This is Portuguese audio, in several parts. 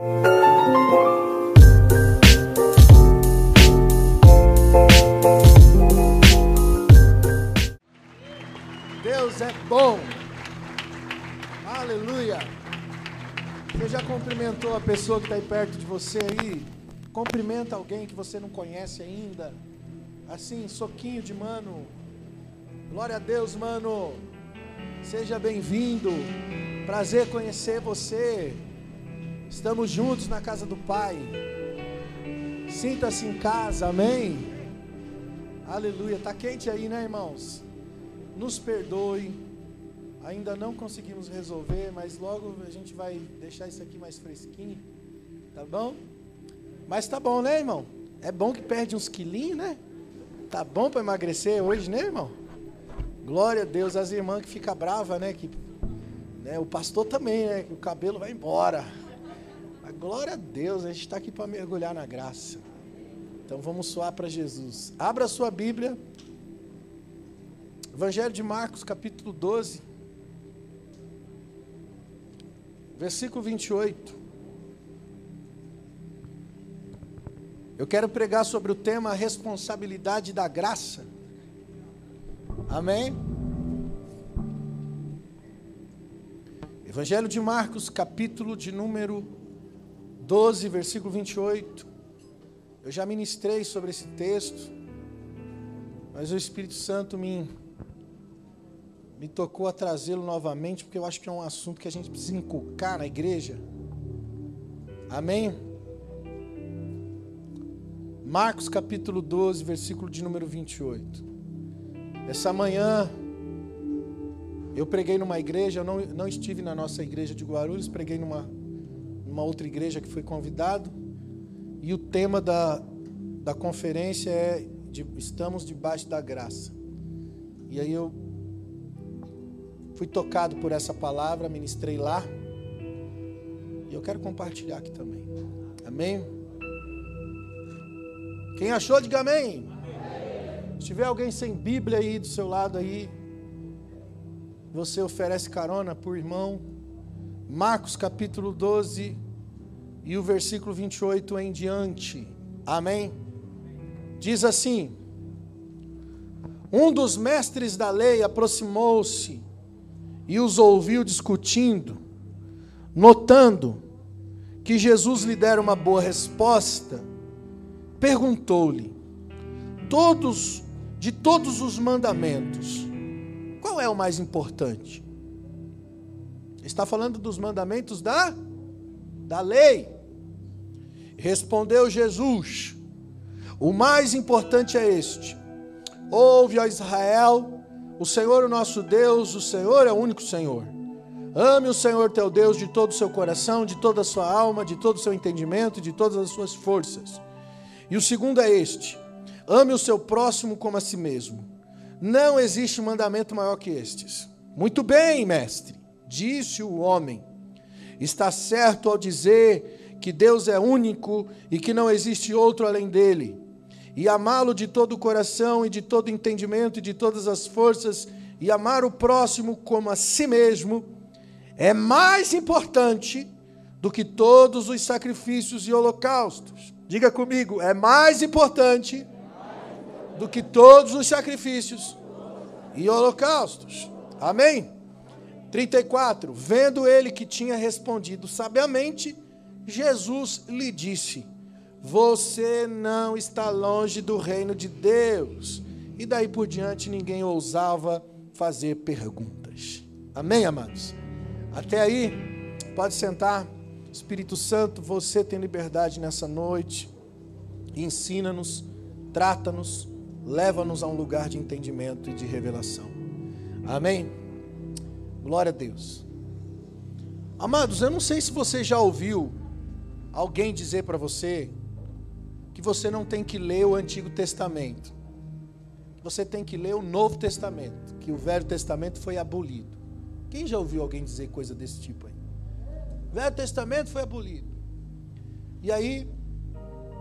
Deus é bom. Aleluia. Você já cumprimentou a pessoa que está aí perto de você aí? Cumprimenta alguém que você não conhece ainda. Assim, soquinho de mano. Glória a Deus, mano. Seja bem-vindo. Prazer conhecer você. Estamos juntos na casa do Pai. Sinta-se em casa, amém? Aleluia. Tá quente aí, né, irmãos? Nos perdoe. Ainda não conseguimos resolver, mas logo a gente vai deixar isso aqui mais fresquinho. Tá bom? Mas tá bom, né, irmão? É bom que perde uns quilinhos, né? Tá bom para emagrecer hoje, né, irmão? Glória a Deus, as irmãs que ficam bravas, né? Que, né? O pastor também, né? Que o cabelo vai embora. Glória a Deus, a gente está aqui para mergulhar na graça. Então vamos suar para Jesus. Abra a sua Bíblia. Evangelho de Marcos, capítulo 12. Versículo 28. Eu quero pregar sobre o tema responsabilidade da graça. Amém? Evangelho de Marcos, capítulo de número 12, versículo 28. Eu já ministrei sobre esse texto, mas o Espírito Santo me, me tocou a trazê-lo novamente, porque eu acho que é um assunto que a gente precisa inculcar na igreja. Amém? Marcos capítulo 12, versículo de número 28. Essa manhã eu preguei numa igreja, eu não, não estive na nossa igreja de Guarulhos, preguei numa, numa outra igreja que foi convidado, e o tema da, da conferência é de, Estamos debaixo da graça. E aí eu fui tocado por essa palavra, ministrei lá, e eu quero compartilhar aqui também. Amém? Quem achou, diga amém. Se tiver alguém sem Bíblia aí do seu lado aí, você oferece carona por irmão. Marcos capítulo 12 e o versículo 28 em diante. Amém? Diz assim: Um dos mestres da lei aproximou-se e os ouviu discutindo, notando que Jesus lhe dera uma boa resposta perguntou-lhe: Todos, de todos os mandamentos, qual é o mais importante? Está falando dos mandamentos da da lei. Respondeu Jesus: O mais importante é este: Ouve, ó Israel, o Senhor, o nosso Deus, o Senhor é o único Senhor. Ame o Senhor teu Deus de todo o seu coração, de toda a sua alma, de todo o seu entendimento, de todas as suas forças. E o segundo é este: ame o seu próximo como a si mesmo. Não existe mandamento maior que estes. Muito bem, mestre, disse o homem. Está certo ao dizer que Deus é único e que não existe outro além dele. E amá-lo de todo o coração e de todo o entendimento e de todas as forças, e amar o próximo como a si mesmo, é mais importante do que todos os sacrifícios e holocaustos. Diga comigo, é mais importante do que todos os sacrifícios e holocaustos. Amém? 34. Vendo ele que tinha respondido sabiamente, Jesus lhe disse: Você não está longe do reino de Deus. E daí por diante ninguém ousava fazer perguntas. Amém, amados? Até aí, pode sentar. Espírito Santo, você tem liberdade nessa noite. Ensina-nos, trata-nos, leva-nos a um lugar de entendimento e de revelação. Amém? Glória a Deus. Amados, eu não sei se você já ouviu alguém dizer para você que você não tem que ler o Antigo Testamento. Você tem que ler o Novo Testamento, que o Velho Testamento foi abolido. Quem já ouviu alguém dizer coisa desse tipo aí? O Velho Testamento foi abolido. E aí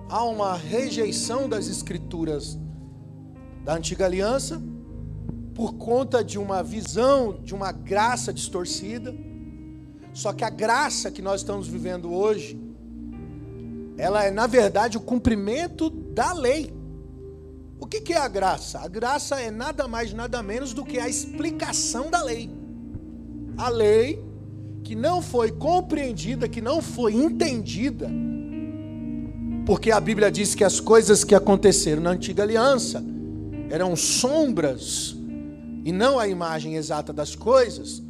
há uma rejeição das escrituras da antiga aliança por conta de uma visão, de uma graça distorcida. Só que a graça que nós estamos vivendo hoje ela é, na verdade, o cumprimento da lei. O que, é a graça? A graça é nada mais, nada menos do que a explicação da lei. A lei que não foi compreendida, que não foi entendida, porque a Bíblia diz que as coisas que aconteceram na antiga aliança eram sombras e não a imagem exata das coisas,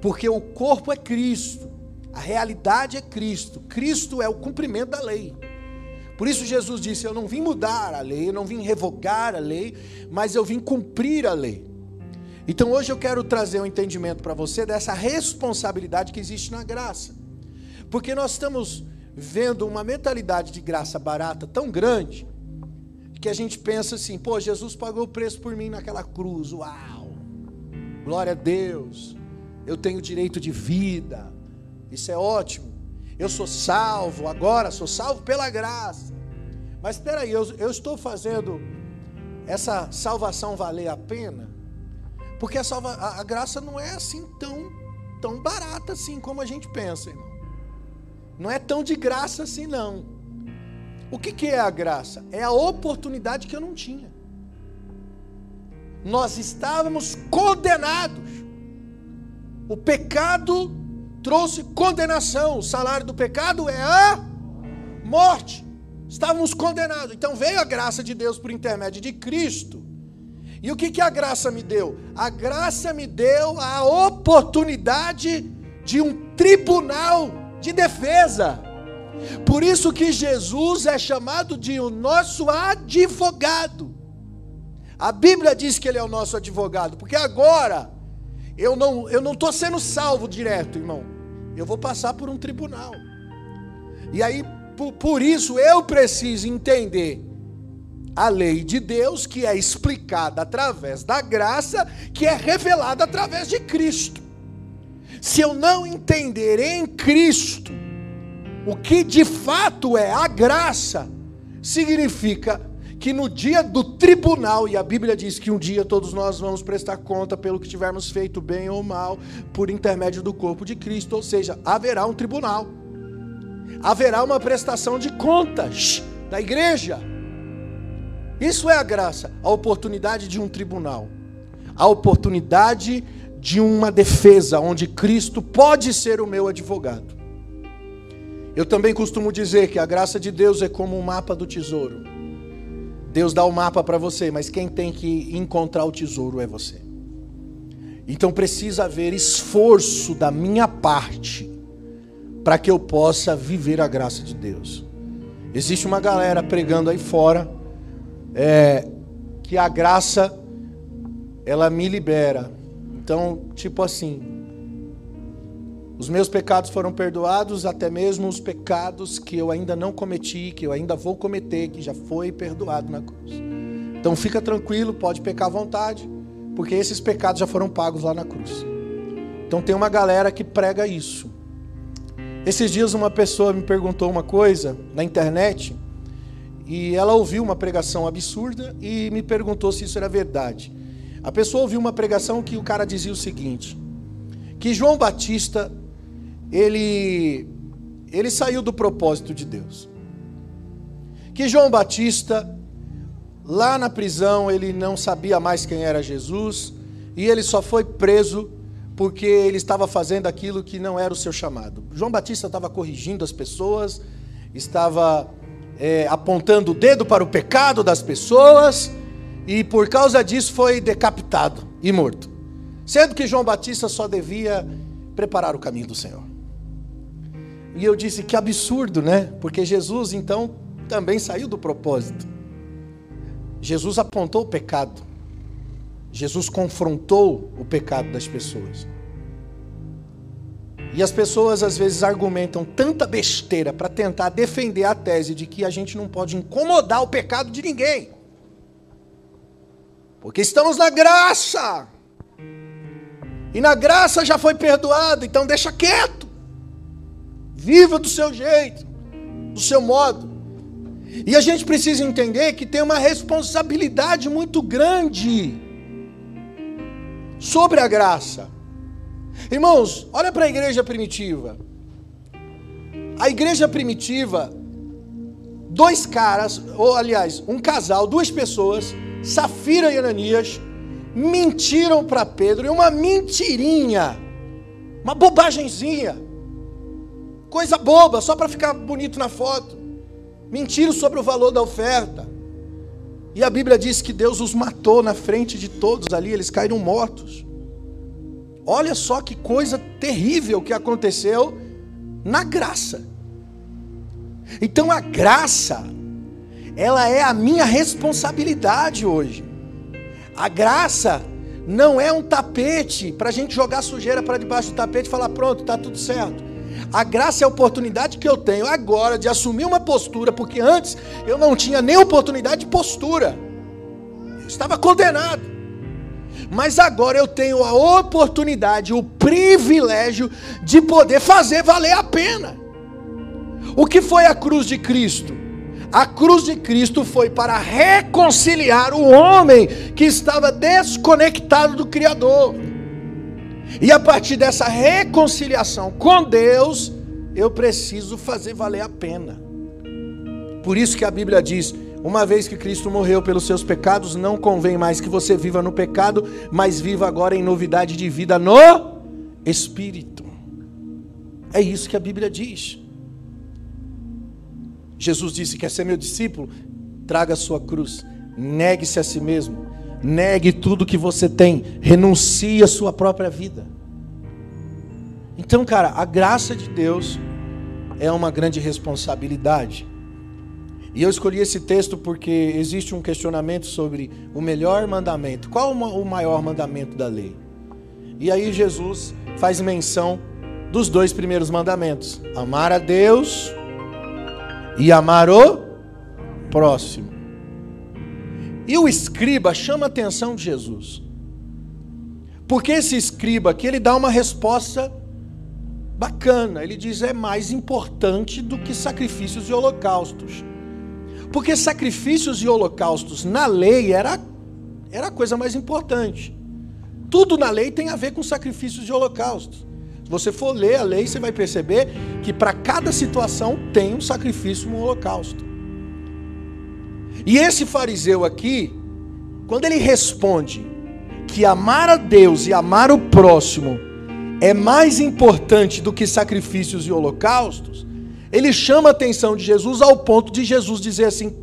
porque o corpo é Cristo, a realidade é Cristo, Cristo é o cumprimento da lei. Por isso Jesus disse: Eu não vim mudar a lei, eu não vim revogar a lei, mas eu vim cumprir a lei. Então hoje eu quero trazer um entendimento para você dessa responsabilidade que existe na graça. Porque nós estamos vendo uma mentalidade de graça barata tão grande que a gente pensa assim: pô, Jesus pagou o preço por mim naquela cruz, uau, glória a Deus, eu tenho direito de vida, isso é ótimo. Eu sou salvo agora, sou salvo pela graça. Mas espera aí, eu, eu estou fazendo essa salvação valer a pena? Porque a, salva, a, a graça não é assim tão, tão barata assim como a gente pensa, irmão. Não é tão de graça assim, não. O que, que é a graça? É a oportunidade que eu não tinha. Nós estávamos condenados. O pecado trouxe condenação. O salário do pecado é a morte. Estávamos condenados. Então veio a graça de Deus por intermédio de Cristo. E o que, que a graça me deu? A graça me deu a oportunidade de um tribunal de defesa. Por isso que Jesus é chamado de o nosso advogado. A Bíblia diz que ele é o nosso advogado, porque agora eu não eu não estou sendo salvo direto, irmão eu vou passar por um tribunal. E aí, por, por isso, eu preciso entender a lei de Deus, que é explicada através da graça, que é revelada através de Cristo. Se eu não entender em Cristo o que de fato é a graça, significa que no dia do tribunal, e a Bíblia diz que um dia todos nós vamos prestar conta pelo que tivermos feito bem ou mal, por intermédio do corpo de Cristo, ou seja, haverá um tribunal, haverá uma prestação de contas da igreja. Isso é a graça, a oportunidade de um tribunal, a oportunidade de uma defesa, onde Cristo pode ser o meu advogado. Eu também costumo dizer que a graça de Deus é como um mapa do tesouro. Deus dá o mapa para você, mas quem tem que encontrar o tesouro é você. Então precisa haver esforço da minha parte para que eu possa viver a graça de Deus. Existe uma galera pregando aí fora é, que a graça ela me libera. Então, tipo assim, os meus pecados foram perdoados, até mesmo os pecados que eu ainda não cometi, que eu ainda vou cometer, que já foi perdoado na cruz. Então fica tranquilo, pode pecar à vontade, porque esses pecados já foram pagos lá na cruz. Então tem uma galera que prega isso. Esses dias uma pessoa me perguntou uma coisa na internet e ela ouviu uma pregação absurda e me perguntou se isso era verdade. A pessoa ouviu uma pregação que o cara dizia o seguinte: que João Batista ele, ele saiu do propósito de Deus. Que João Batista, lá na prisão, ele não sabia mais quem era Jesus, e ele só foi preso porque ele estava fazendo aquilo que não era o seu chamado. João Batista estava corrigindo as pessoas, estava é, apontando o dedo para o pecado das pessoas, e por causa disso foi decapitado e morto. Sendo que João Batista só devia preparar o caminho do Senhor. E eu disse que absurdo, né? Porque Jesus então também saiu do propósito. Jesus apontou o pecado. Jesus confrontou o pecado das pessoas. E as pessoas às vezes argumentam tanta besteira para tentar defender a tese de que a gente não pode incomodar o pecado de ninguém. Porque estamos na graça. E na graça já foi perdoado, então deixa quieto. Viva do seu jeito, do seu modo. E a gente precisa entender que tem uma responsabilidade muito grande sobre a graça. Irmãos, olha para a igreja primitiva. A igreja primitiva, dois caras, ou aliás, um casal, duas pessoas, Safira e Ananias, mentiram para Pedro, e uma mentirinha, uma bobagemzinha, coisa boba, só para ficar bonito na foto. Mentiram sobre o valor da oferta. E a Bíblia diz que Deus os matou na frente de todos ali, eles caíram mortos. Olha só que coisa terrível que aconteceu na graça. Então a graça, ela é a minha responsabilidade hoje. A graça não é um tapete para a gente jogar sujeira para debaixo do tapete e falar: pronto, está tudo certo. A graça é a oportunidade que eu tenho agora de assumir uma postura, porque antes eu não tinha nem oportunidade de postura, eu estava condenado. Mas agora eu tenho a oportunidade, o privilégio de poder fazer valer a pena. O que foi a cruz de Cristo? A cruz de Cristo foi para reconciliar o homem que estava desconectado do Criador. E a partir dessa reconciliação com Deus, eu preciso fazer valer a pena. Por isso que a Bíblia diz: uma vez que Cristo morreu pelos seus pecados, não convém mais que você viva no pecado, mas viva agora em novidade de vida no Espírito. É isso que a Bíblia diz. Jesus disse: Quer ser meu discípulo? Traga a sua cruz, negue-se a si mesmo, negue tudo que você tem, renuncie a sua própria vida. Então, cara, a graça de Deus é uma grande responsabilidade. E eu escolhi esse texto porque existe um questionamento sobre o melhor mandamento. Qual o maior mandamento da lei? E aí Jesus faz menção dos dois primeiros mandamentos: amar a Deus e amar o próximo. E o escriba chama a atenção de Jesus. Porque esse escriba aqui, ele dá uma resposta bacana. Ele diz: é mais importante do que sacrifícios e holocaustos. Porque sacrifícios e holocaustos na lei era, era a coisa mais importante. Tudo na lei tem a ver com sacrifícios e holocaustos. Se você for ler a lei, você vai perceber que para cada situação tem um sacrifício um holocausto. E esse fariseu aqui, quando ele responde que amar a Deus e amar o próximo é mais importante do que sacrifícios e holocaustos, ele chama a atenção de Jesus ao ponto de Jesus dizer assim: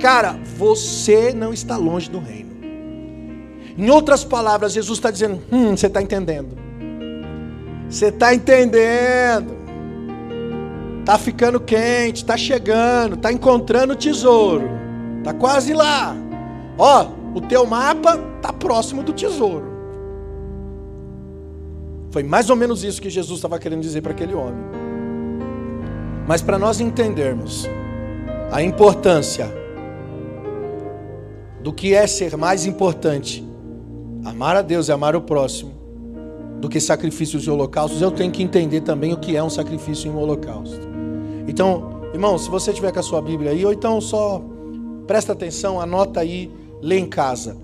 Cara, você não está longe do reino. Em outras palavras, Jesus está dizendo: Hum, você está entendendo. Você está entendendo. Está ficando quente, está chegando, está encontrando tesouro. Está quase lá. Ó, o teu mapa está próximo do tesouro. Foi mais ou menos isso que Jesus estava querendo dizer para aquele homem. Mas para nós entendermos a importância do que é ser mais importante, amar a Deus e amar o próximo, do que sacrifícios e holocaustos, eu tenho que entender também o que é um sacrifício e um holocausto. Então, irmão, se você tiver com a sua Bíblia aí, ou então só presta atenção, anota aí, lê em casa.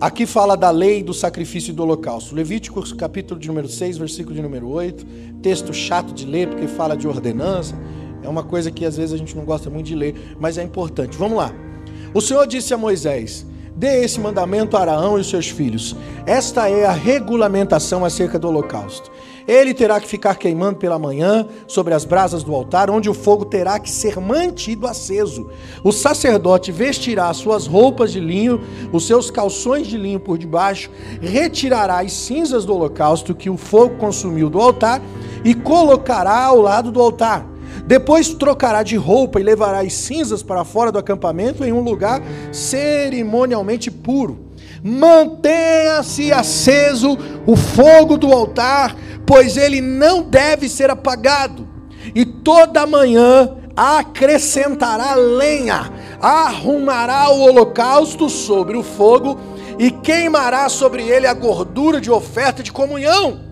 Aqui fala da lei do sacrifício e do holocausto. Levíticos capítulo de número 6, versículo de número 8. Texto chato de ler, porque fala de ordenança. É uma coisa que às vezes a gente não gosta muito de ler, mas é importante. Vamos lá. O Senhor disse a Moisés: Dê esse mandamento a Araão e os seus filhos. Esta é a regulamentação acerca do holocausto. Ele terá que ficar queimando pela manhã sobre as brasas do altar, onde o fogo terá que ser mantido aceso. O sacerdote vestirá suas roupas de linho, os seus calções de linho por debaixo, retirará as cinzas do holocausto que o fogo consumiu do altar e colocará ao lado do altar. Depois trocará de roupa e levará as cinzas para fora do acampamento em um lugar cerimonialmente puro. Mantenha-se aceso o fogo do altar pois ele não deve ser apagado. E toda manhã acrescentará lenha, arrumará o holocausto sobre o fogo e queimará sobre ele a gordura de oferta de comunhão.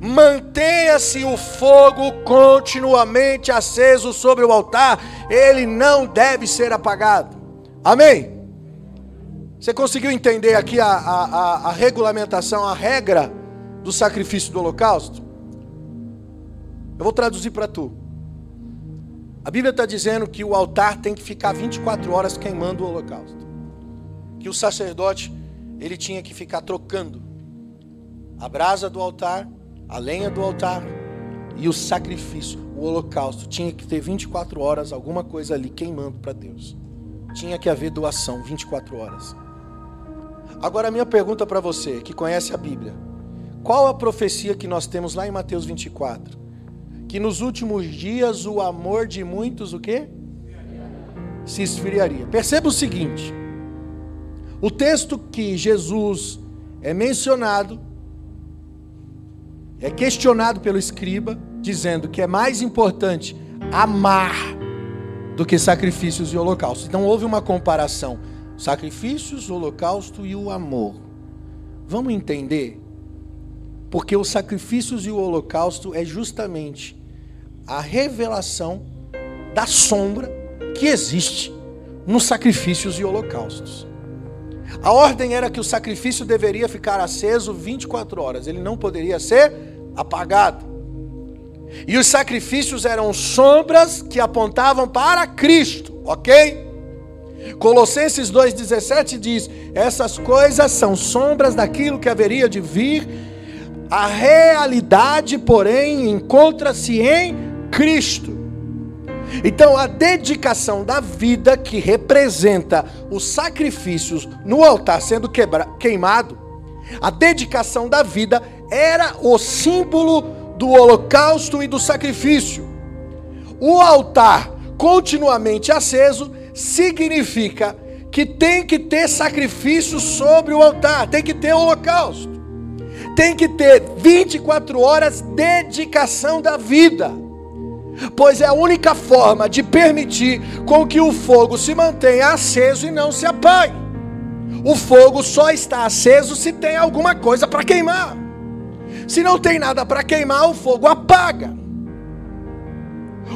Mantenha-se o fogo continuamente aceso sobre o altar, ele não deve ser apagado. Amém? Você conseguiu entender aqui a, a, a, a regulamentação, a regra? do sacrifício do holocausto? Eu vou traduzir para tu. A Bíblia está dizendo que o altar tem que ficar 24 horas queimando o holocausto. Que o sacerdote ele tinha que ficar trocando a brasa do altar, a lenha do altar e o sacrifício, o holocausto. Tinha que ter 24 horas, alguma coisa ali queimando para Deus. Tinha que haver doação 24 horas. Agora, a minha pergunta para você, que conhece a Bíblia: qual a profecia que nós temos lá em Mateus 24? Que nos últimos dias o amor de muitos, o quê? Se esfriaria. Perceba o seguinte: o texto que Jesus é mencionado, é questionado pelo escriba, dizendo que é mais importante amar do que sacrifícios e holocaustos. Então houve uma comparação: sacrifícios, holocausto e o amor. Vamos entender? Porque os sacrifícios e o holocausto é justamente a revelação da sombra que existe nos sacrifícios e holocaustos. A ordem era que o sacrifício deveria ficar aceso 24 horas, ele não poderia ser apagado. E os sacrifícios eram sombras que apontavam para Cristo, ok? Colossenses 2,17 diz: Essas coisas são sombras daquilo que haveria de vir, a realidade, porém, encontra-se em Cristo. Então, a dedicação da vida que representa os sacrifícios no altar sendo quebra, queimado, a dedicação da vida era o símbolo do holocausto e do sacrifício. O altar continuamente aceso significa que tem que ter sacrifício sobre o altar, tem que ter holocausto, tem que ter 24 horas dedicação da vida pois é a única forma de permitir com que o fogo se mantenha aceso e não se apague. O fogo só está aceso se tem alguma coisa para queimar. Se não tem nada para queimar, o fogo apaga.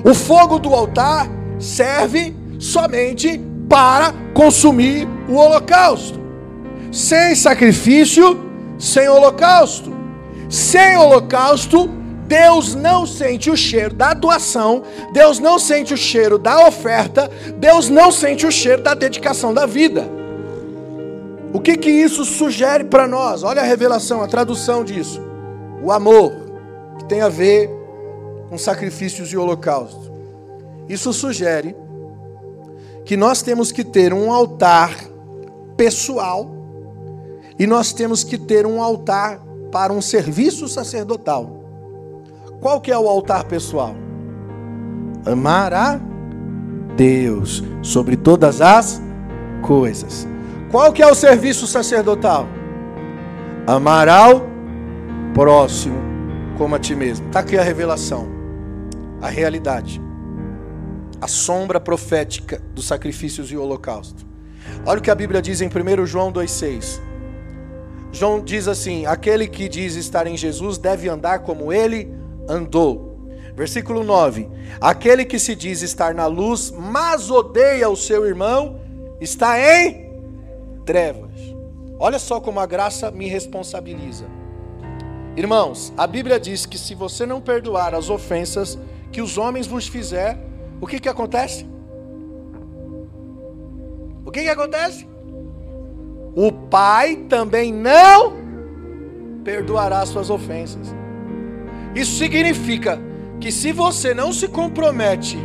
O fogo do altar serve somente para consumir o holocausto. Sem sacrifício, sem holocausto. Sem holocausto, Deus não sente o cheiro da doação, Deus não sente o cheiro da oferta, Deus não sente o cheiro da dedicação da vida. O que que isso sugere para nós? Olha a revelação, a tradução disso. O amor, que tem a ver com sacrifícios e holocausto. Isso sugere que nós temos que ter um altar pessoal e nós temos que ter um altar para um serviço sacerdotal. Qual que é o altar pessoal? Amar a Deus sobre todas as coisas. Qual que é o serviço sacerdotal? Amar ao próximo como a ti mesmo. Está aqui a revelação, a realidade, a sombra profética dos sacrifícios e holocausto. Olha o que a Bíblia diz em 1 João 2,6. João diz assim: aquele que diz estar em Jesus deve andar como ele andou. Versículo 9: Aquele que se diz estar na luz, mas odeia o seu irmão, está em trevas. Olha só como a graça me responsabiliza. Irmãos, a Bíblia diz que se você não perdoar as ofensas que os homens vos fizer, o que que acontece? O que que acontece? O Pai também não perdoará suas ofensas. Isso significa que se você não se compromete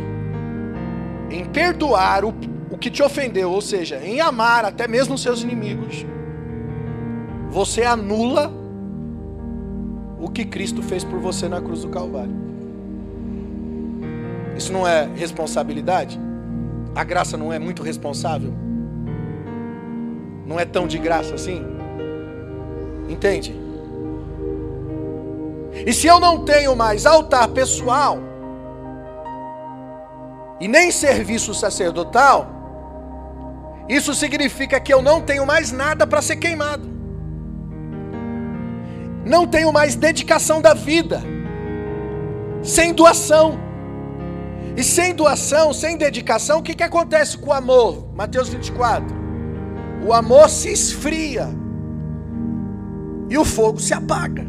em perdoar o, o que te ofendeu, ou seja, em amar até mesmo os seus inimigos, você anula o que Cristo fez por você na cruz do Calvário. Isso não é responsabilidade? A graça não é muito responsável? Não é tão de graça assim? Entende? E se eu não tenho mais altar pessoal e nem serviço sacerdotal, isso significa que eu não tenho mais nada para ser queimado. Não tenho mais dedicação da vida. Sem doação. E sem doação, sem dedicação, o que, que acontece com o amor? Mateus 24. O amor se esfria. E o fogo se apaga.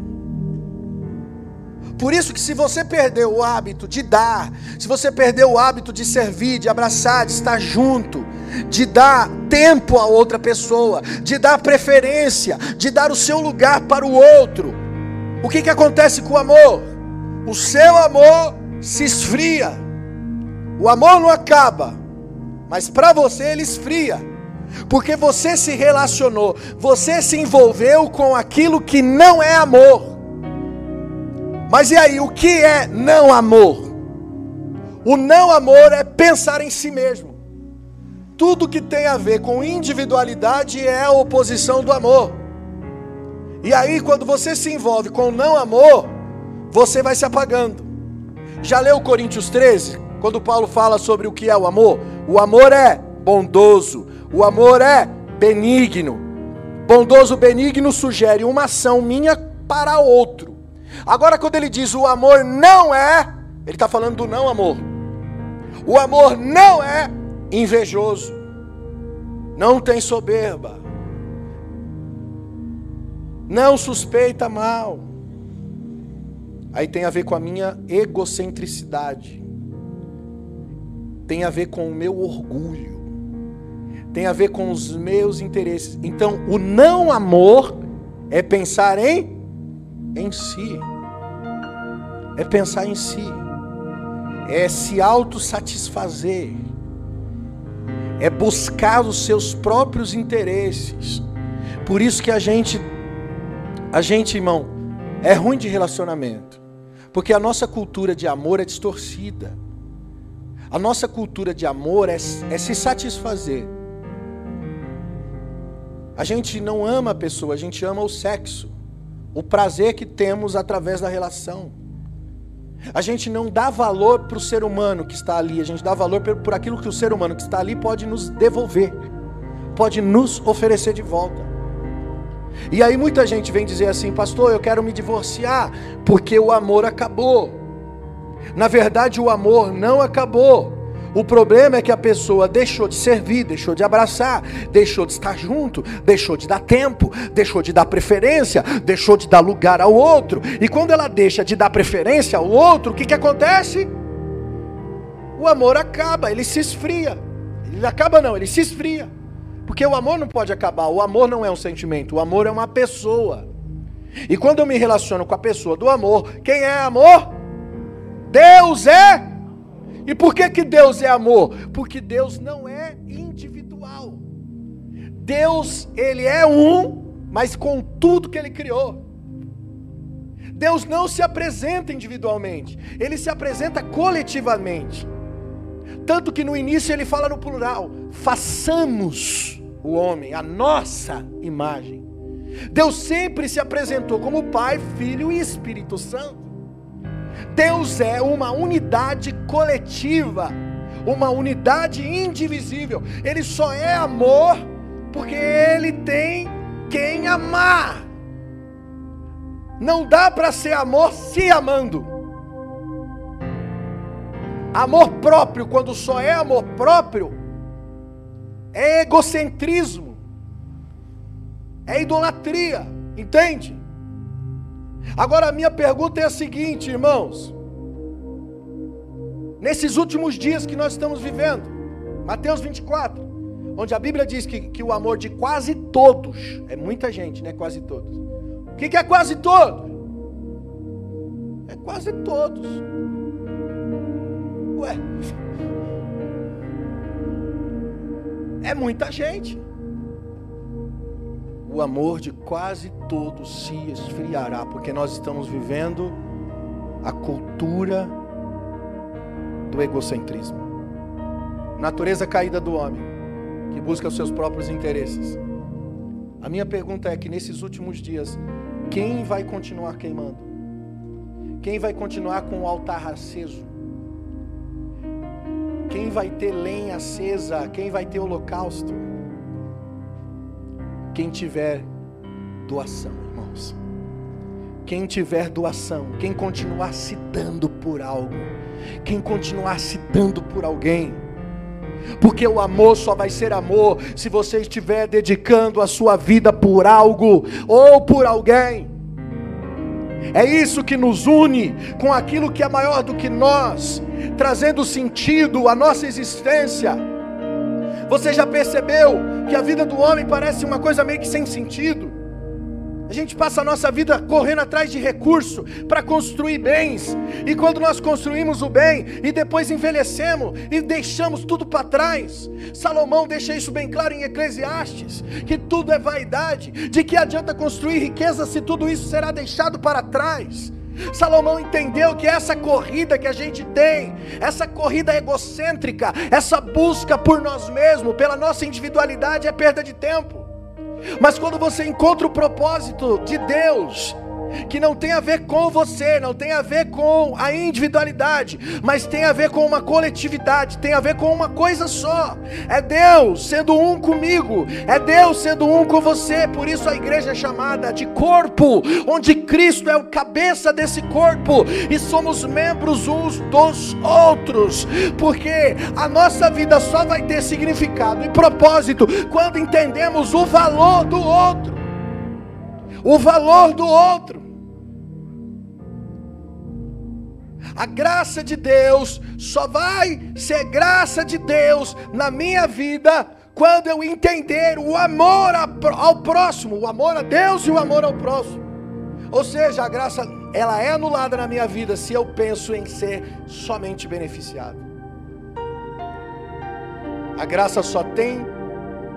Por isso que se você perdeu o hábito de dar, se você perdeu o hábito de servir, de abraçar, de estar junto, de dar tempo a outra pessoa, de dar preferência, de dar o seu lugar para o outro, o que, que acontece com o amor? O seu amor se esfria. O amor não acaba, mas para você ele esfria. Porque você se relacionou, você se envolveu com aquilo que não é amor. Mas e aí, o que é não amor? O não amor é pensar em si mesmo. Tudo que tem a ver com individualidade é a oposição do amor. E aí, quando você se envolve com não amor, você vai se apagando. Já leu Coríntios 13? Quando Paulo fala sobre o que é o amor? O amor é bondoso, o amor é benigno. Bondoso, benigno sugere uma ação minha para outro. Agora, quando ele diz o amor não é, ele está falando do não amor. O amor não é invejoso, não tem soberba, não suspeita mal. Aí tem a ver com a minha egocentricidade, tem a ver com o meu orgulho, tem a ver com os meus interesses. Então, o não amor é pensar em em si. É pensar em si. É se autossatisfazer. É buscar os seus próprios interesses. Por isso que a gente a gente, irmão, é ruim de relacionamento. Porque a nossa cultura de amor é distorcida. A nossa cultura de amor é, é se satisfazer. A gente não ama a pessoa, a gente ama o sexo o prazer que temos através da relação. A gente não dá valor para o ser humano que está ali, a gente dá valor por aquilo que o ser humano que está ali pode nos devolver, pode nos oferecer de volta. E aí muita gente vem dizer assim, pastor, eu quero me divorciar porque o amor acabou. Na verdade, o amor não acabou. O problema é que a pessoa deixou de servir, deixou de abraçar, deixou de estar junto, deixou de dar tempo, deixou de dar preferência, deixou de dar lugar ao outro. E quando ela deixa de dar preferência ao outro, o que, que acontece? O amor acaba, ele se esfria. Ele acaba não, ele se esfria. Porque o amor não pode acabar, o amor não é um sentimento, o amor é uma pessoa. E quando eu me relaciono com a pessoa do amor, quem é amor? Deus é e por que, que Deus é amor? Porque Deus não é individual. Deus, ele é um, mas com tudo que ele criou. Deus não se apresenta individualmente, ele se apresenta coletivamente. Tanto que no início ele fala no plural: façamos o homem, a nossa imagem. Deus sempre se apresentou como Pai, Filho e Espírito Santo. Deus é uma unidade coletiva, uma unidade indivisível. Ele só é amor porque ele tem quem amar. Não dá para ser amor se amando. Amor próprio, quando só é amor próprio, é egocentrismo, é idolatria, entende? Agora a minha pergunta é a seguinte, irmãos. Nesses últimos dias que nós estamos vivendo, Mateus 24, onde a Bíblia diz que, que o amor de quase todos, é muita gente, né? Quase todos. O que, que é quase todos? É quase todos. Ué. É muita gente o amor de quase todos se esfriará, porque nós estamos vivendo a cultura do egocentrismo. Natureza caída do homem, que busca os seus próprios interesses. A minha pergunta é que nesses últimos dias, quem vai continuar queimando? Quem vai continuar com o altar aceso? Quem vai ter lenha acesa? Quem vai ter holocausto? Quem tiver doação, irmãos. Quem tiver doação, quem continuar se dando por algo, quem continuar se dando por alguém, porque o amor só vai ser amor se você estiver dedicando a sua vida por algo ou por alguém. É isso que nos une com aquilo que é maior do que nós, trazendo sentido à nossa existência. Você já percebeu que a vida do homem parece uma coisa meio que sem sentido? A gente passa a nossa vida correndo atrás de recurso para construir bens. E quando nós construímos o bem e depois envelhecemos e deixamos tudo para trás. Salomão deixa isso bem claro em Eclesiastes, que tudo é vaidade, de que adianta construir riqueza se tudo isso será deixado para trás. Salomão entendeu que essa corrida que a gente tem, essa corrida egocêntrica, essa busca por nós mesmos, pela nossa individualidade é perda de tempo. Mas quando você encontra o propósito de Deus, que não tem a ver com você, não tem a ver com a individualidade, mas tem a ver com uma coletividade, tem a ver com uma coisa só. É Deus sendo um comigo, é Deus sendo um com você. Por isso a igreja é chamada de corpo, onde Cristo é o cabeça desse corpo e somos membros uns dos outros, porque a nossa vida só vai ter significado e propósito quando entendemos o valor do outro o valor do outro. A graça de Deus só vai ser graça de Deus na minha vida quando eu entender o amor ao próximo, o amor a Deus e o amor ao próximo. Ou seja, a graça ela é anulada na minha vida se eu penso em ser somente beneficiado. A graça só tem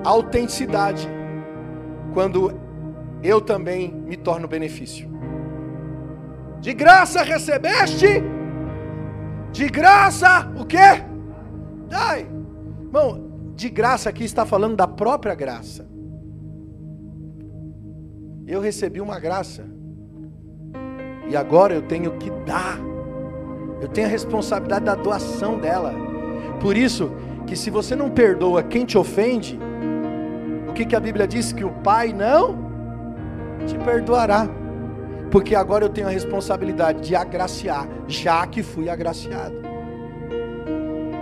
autenticidade quando eu também me torno benefício. De graça recebeste, de graça o quê? Dai. Irmão, de graça aqui está falando da própria graça. Eu recebi uma graça. E agora eu tenho que dar. Eu tenho a responsabilidade da doação dela. Por isso que se você não perdoa quem te ofende, o que, que a Bíblia diz? Que o pai não te perdoará. Porque agora eu tenho a responsabilidade de agraciar, já que fui agraciado.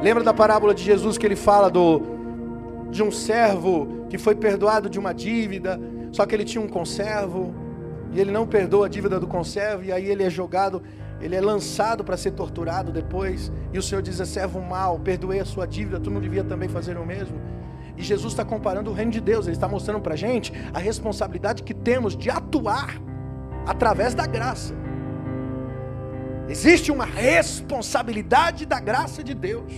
Lembra da parábola de Jesus que ele fala do de um servo que foi perdoado de uma dívida, só que ele tinha um conservo e ele não perdoa a dívida do conservo e aí ele é jogado, ele é lançado para ser torturado depois. E o Senhor diz: é "Servo mal, perdoei a sua dívida, tu não devia também fazer o mesmo?" E Jesus está comparando o reino de Deus, ele está mostrando para a gente a responsabilidade que temos de atuar através da graça. Existe uma responsabilidade da graça de Deus.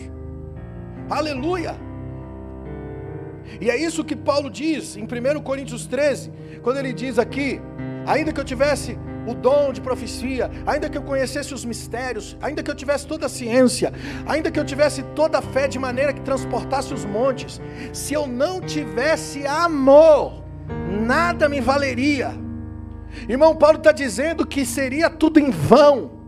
Aleluia! E é isso que Paulo diz em 1 Coríntios 13, quando ele diz aqui: ainda que eu tivesse o dom de profecia, ainda que eu conhecesse os mistérios, ainda que eu tivesse toda a ciência, ainda que eu tivesse toda a fé de maneira que transportasse os montes, se eu não tivesse amor, nada me valeria. Irmão Paulo está dizendo que seria tudo em vão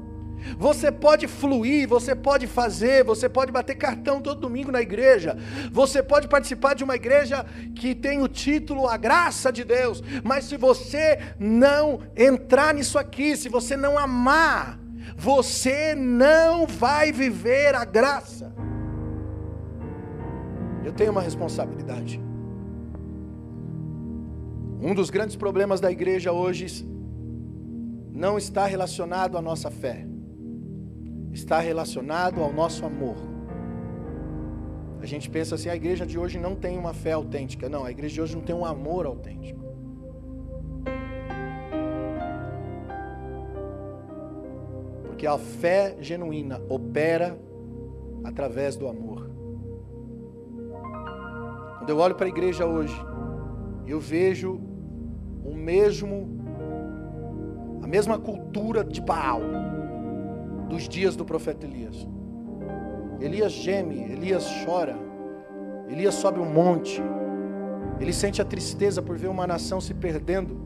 você pode fluir, você pode fazer, você pode bater cartão todo domingo na igreja, você pode participar de uma igreja que tem o título A Graça de Deus, mas se você não entrar nisso aqui, se você não amar, você não vai viver a graça. Eu tenho uma responsabilidade. Um dos grandes problemas da igreja hoje não está relacionado à nossa fé está relacionado ao nosso amor. A gente pensa assim, a igreja de hoje não tem uma fé autêntica. Não, a igreja de hoje não tem um amor autêntico. Porque a fé genuína opera através do amor. Quando eu olho para a igreja hoje, eu vejo o mesmo a mesma cultura de Baal dos dias do profeta Elias. Elias geme, Elias chora, Elias sobe um monte, ele sente a tristeza por ver uma nação se perdendo,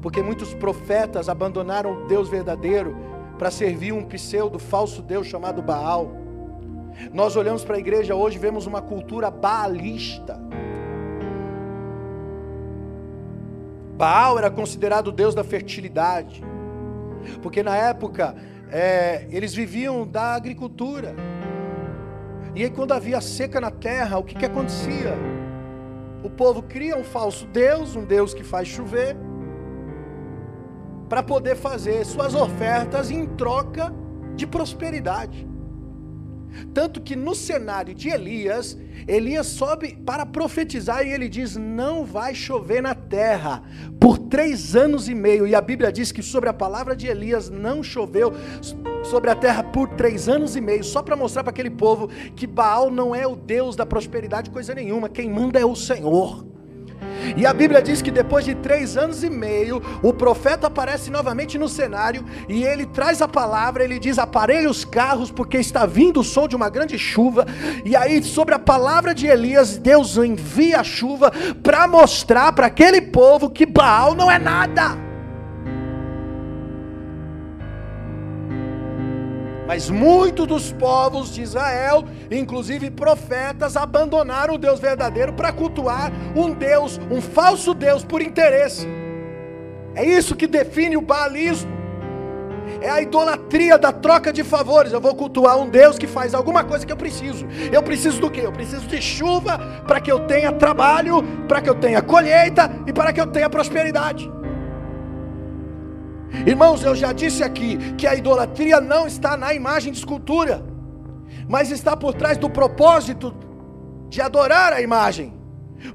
porque muitos profetas abandonaram o Deus verdadeiro para servir um pseudo falso Deus chamado Baal. Nós olhamos para a igreja hoje e vemos uma cultura baalista. Baal era considerado o Deus da fertilidade, porque na época é, eles viviam da agricultura. E aí, quando havia seca na terra, o que, que acontecia? O povo cria um falso Deus, um Deus que faz chover. para poder fazer suas ofertas em troca de prosperidade. Tanto que no cenário de Elias, Elias sobe para profetizar e ele diz: Não vai chover na terra por três anos e meio. E a Bíblia diz que sobre a palavra de Elias não choveu sobre a terra por três anos e meio, só para mostrar para aquele povo que Baal não é o Deus da prosperidade, coisa nenhuma. Quem manda é o Senhor. E a Bíblia diz que depois de três anos e meio, o profeta aparece novamente no cenário e ele traz a palavra. Ele diz: Aparelhe os carros, porque está vindo o som de uma grande chuva. E aí, sobre a palavra de Elias, Deus envia a chuva para mostrar para aquele povo que Baal não é nada. Mas muitos dos povos de Israel, inclusive profetas, abandonaram o Deus verdadeiro para cultuar um Deus, um falso Deus por interesse. É isso que define o baalismo. É a idolatria da troca de favores. Eu vou cultuar um Deus que faz alguma coisa que eu preciso. Eu preciso do quê? Eu preciso de chuva para que eu tenha trabalho, para que eu tenha colheita e para que eu tenha prosperidade. Irmãos, eu já disse aqui que a idolatria não está na imagem de escultura, mas está por trás do propósito de adorar a imagem.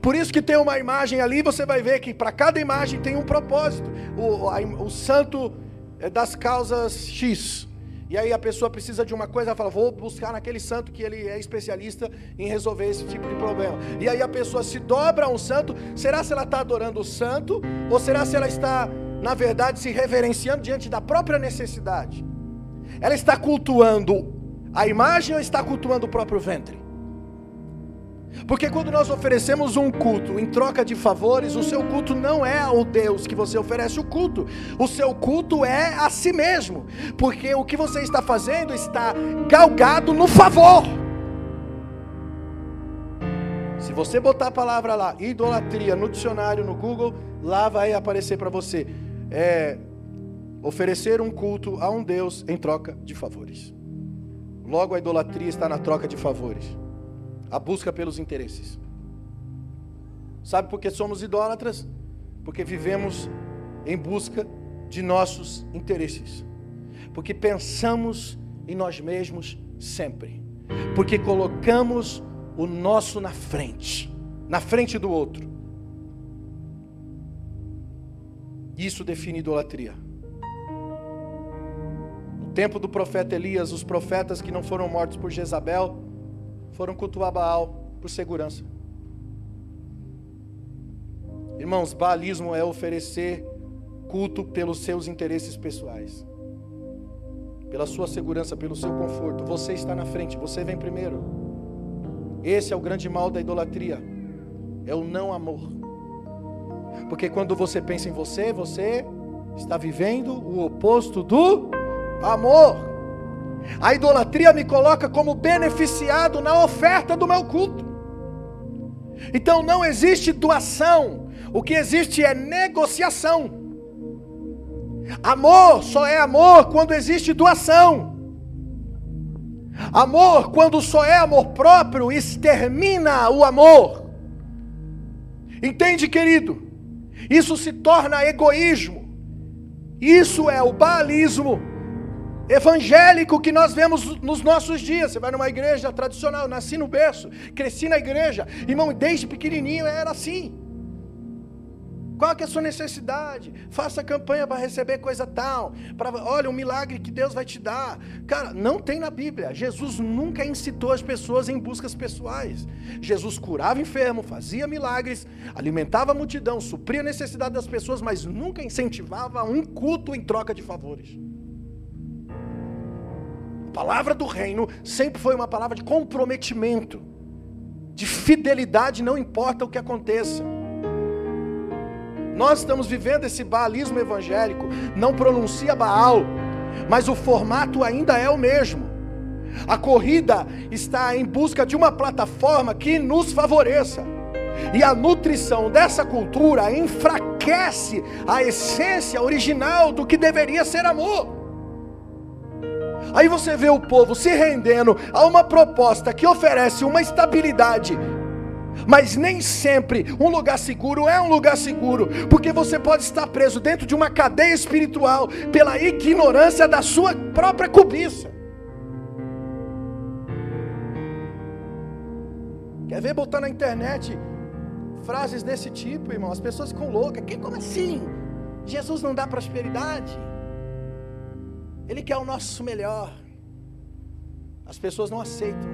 Por isso que tem uma imagem ali, você vai ver que para cada imagem tem um propósito. O, a, o santo é das causas X. E aí a pessoa precisa de uma coisa, ela fala, vou buscar naquele santo que ele é especialista em resolver esse tipo de problema. E aí a pessoa se dobra a um santo, será se ela está adorando o santo? Ou será se ela está na verdade, se reverenciando diante da própria necessidade. Ela está cultuando a imagem ou está cultuando o próprio ventre? Porque quando nós oferecemos um culto em troca de favores, o seu culto não é ao Deus que você oferece o culto, o seu culto é a si mesmo, porque o que você está fazendo está galgado no favor. Se você botar a palavra lá, idolatria, no dicionário, no Google, lá vai aparecer para você é oferecer um culto a um Deus em troca de favores. Logo, a idolatria está na troca de favores, a busca pelos interesses. Sabe por que somos idólatras? Porque vivemos em busca de nossos interesses. Porque pensamos em nós mesmos sempre. Porque colocamos o nosso na frente, na frente do outro. Isso define idolatria. No tempo do profeta Elias, os profetas que não foram mortos por Jezabel foram cultuar Baal por segurança. Irmãos, baalismo é oferecer culto pelos seus interesses pessoais, pela sua segurança, pelo seu conforto. Você está na frente, você vem primeiro. Esse é o grande mal da idolatria, é o não amor. Porque quando você pensa em você, você está vivendo o oposto do amor. A idolatria me coloca como beneficiado na oferta do meu culto. Então não existe doação, o que existe é negociação. Amor só é amor quando existe doação. Amor, quando só é amor próprio, extermina o amor. Entende, querido? Isso se torna egoísmo. Isso é o baalismo evangélico que nós vemos nos nossos dias. Você vai numa igreja tradicional, nasci no berço, cresci na igreja, irmão, desde pequenininho era assim. Qual que é a sua necessidade? Faça campanha para receber coisa tal. Para, olha, um milagre que Deus vai te dar. Cara, não tem na Bíblia. Jesus nunca incitou as pessoas em buscas pessoais. Jesus curava enfermo, fazia milagres, alimentava a multidão, supria a necessidade das pessoas, mas nunca incentivava um culto em troca de favores. A palavra do reino sempre foi uma palavra de comprometimento, de fidelidade, não importa o que aconteça. Nós estamos vivendo esse baalismo evangélico, não pronuncia Baal, mas o formato ainda é o mesmo. A corrida está em busca de uma plataforma que nos favoreça. E a nutrição dessa cultura enfraquece a essência original do que deveria ser amor. Aí você vê o povo se rendendo a uma proposta que oferece uma estabilidade Mas nem sempre um lugar seguro é um lugar seguro, porque você pode estar preso dentro de uma cadeia espiritual pela ignorância da sua própria cobiça. Quer ver botar na internet frases desse tipo, irmão? As pessoas ficam loucas. Que, como assim? Jesus não dá prosperidade? Ele quer o nosso melhor. As pessoas não aceitam,